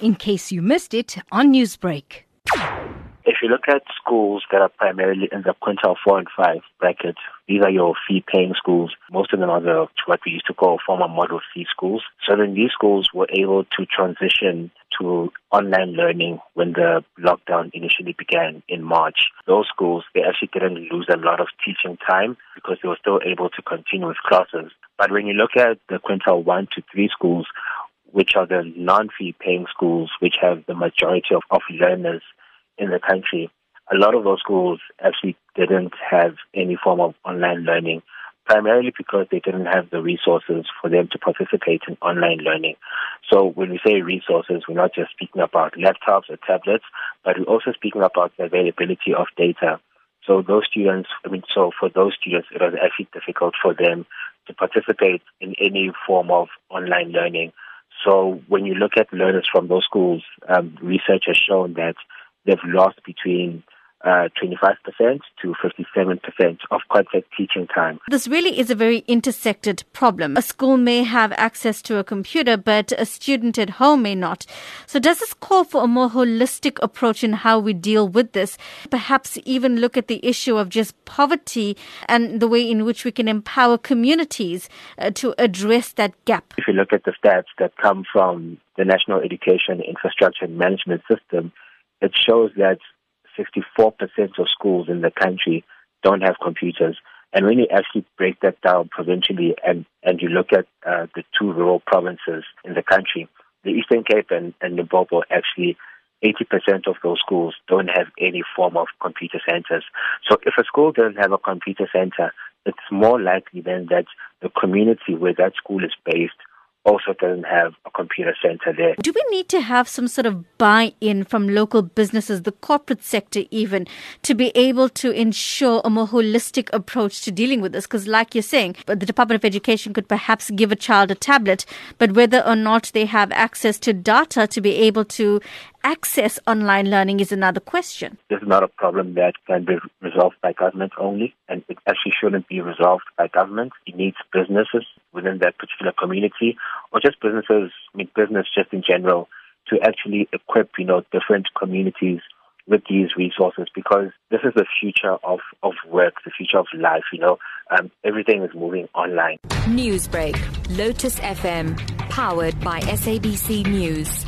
in case you missed it on Newsbreak. If you look at schools that are primarily in the quintile 4 and 5 bracket, these are your fee paying schools. Most of them are the, what we used to call former model C schools. So then these schools were able to transition to online learning when the lockdown initially began in March. Those schools, they actually didn't lose a lot of teaching time because they were still able to continue with classes. But when you look at the quintile 1 to 3 schools, which are the non-fee paying schools, which have the majority of, of learners in the country, a lot of those schools actually didn't have any form of online learning, primarily because they didn't have the resources for them to participate in online learning. So when we say resources, we're not just speaking about laptops or tablets, but we're also speaking about the availability of data. So those students, I mean, so for those students, it was actually difficult for them to participate in any form of online learning. So when you look at learners from those schools, um, research has shown that they've lost between uh, 25% to 57% of contact teaching time. This really is a very intersected problem. A school may have access to a computer, but a student at home may not. So, does this call for a more holistic approach in how we deal with this? Perhaps even look at the issue of just poverty and the way in which we can empower communities uh, to address that gap. If you look at the stats that come from the National Education Infrastructure and Management System, it shows that 64% of schools in the country don't have computers. And when you actually break that down provincially and, and you look at uh, the two rural provinces in the country, the Eastern Cape and, and Limpopo actually 80% of those schools don't have any form of computer centers. So if a school doesn't have a computer center, it's more likely then that the community where that school is based also doesn't have a computer center there. Do we need to have some sort of buy in from local businesses, the corporate sector even, to be able to ensure a more holistic approach to dealing with this? Because, like you're saying, the Department of Education could perhaps give a child a tablet, but whether or not they have access to data to be able to access online learning is another question. This is not a problem that can be resolved by government only, and it actually shouldn't be resolved by government. It needs businesses within that particular community, or just businesses, I mean, business just in general, to actually equip, you know, different communities with these resources because this is the future of, of work, the future of life, you know. Um, everything is moving online. Newsbreak, Lotus FM, powered by SABC News.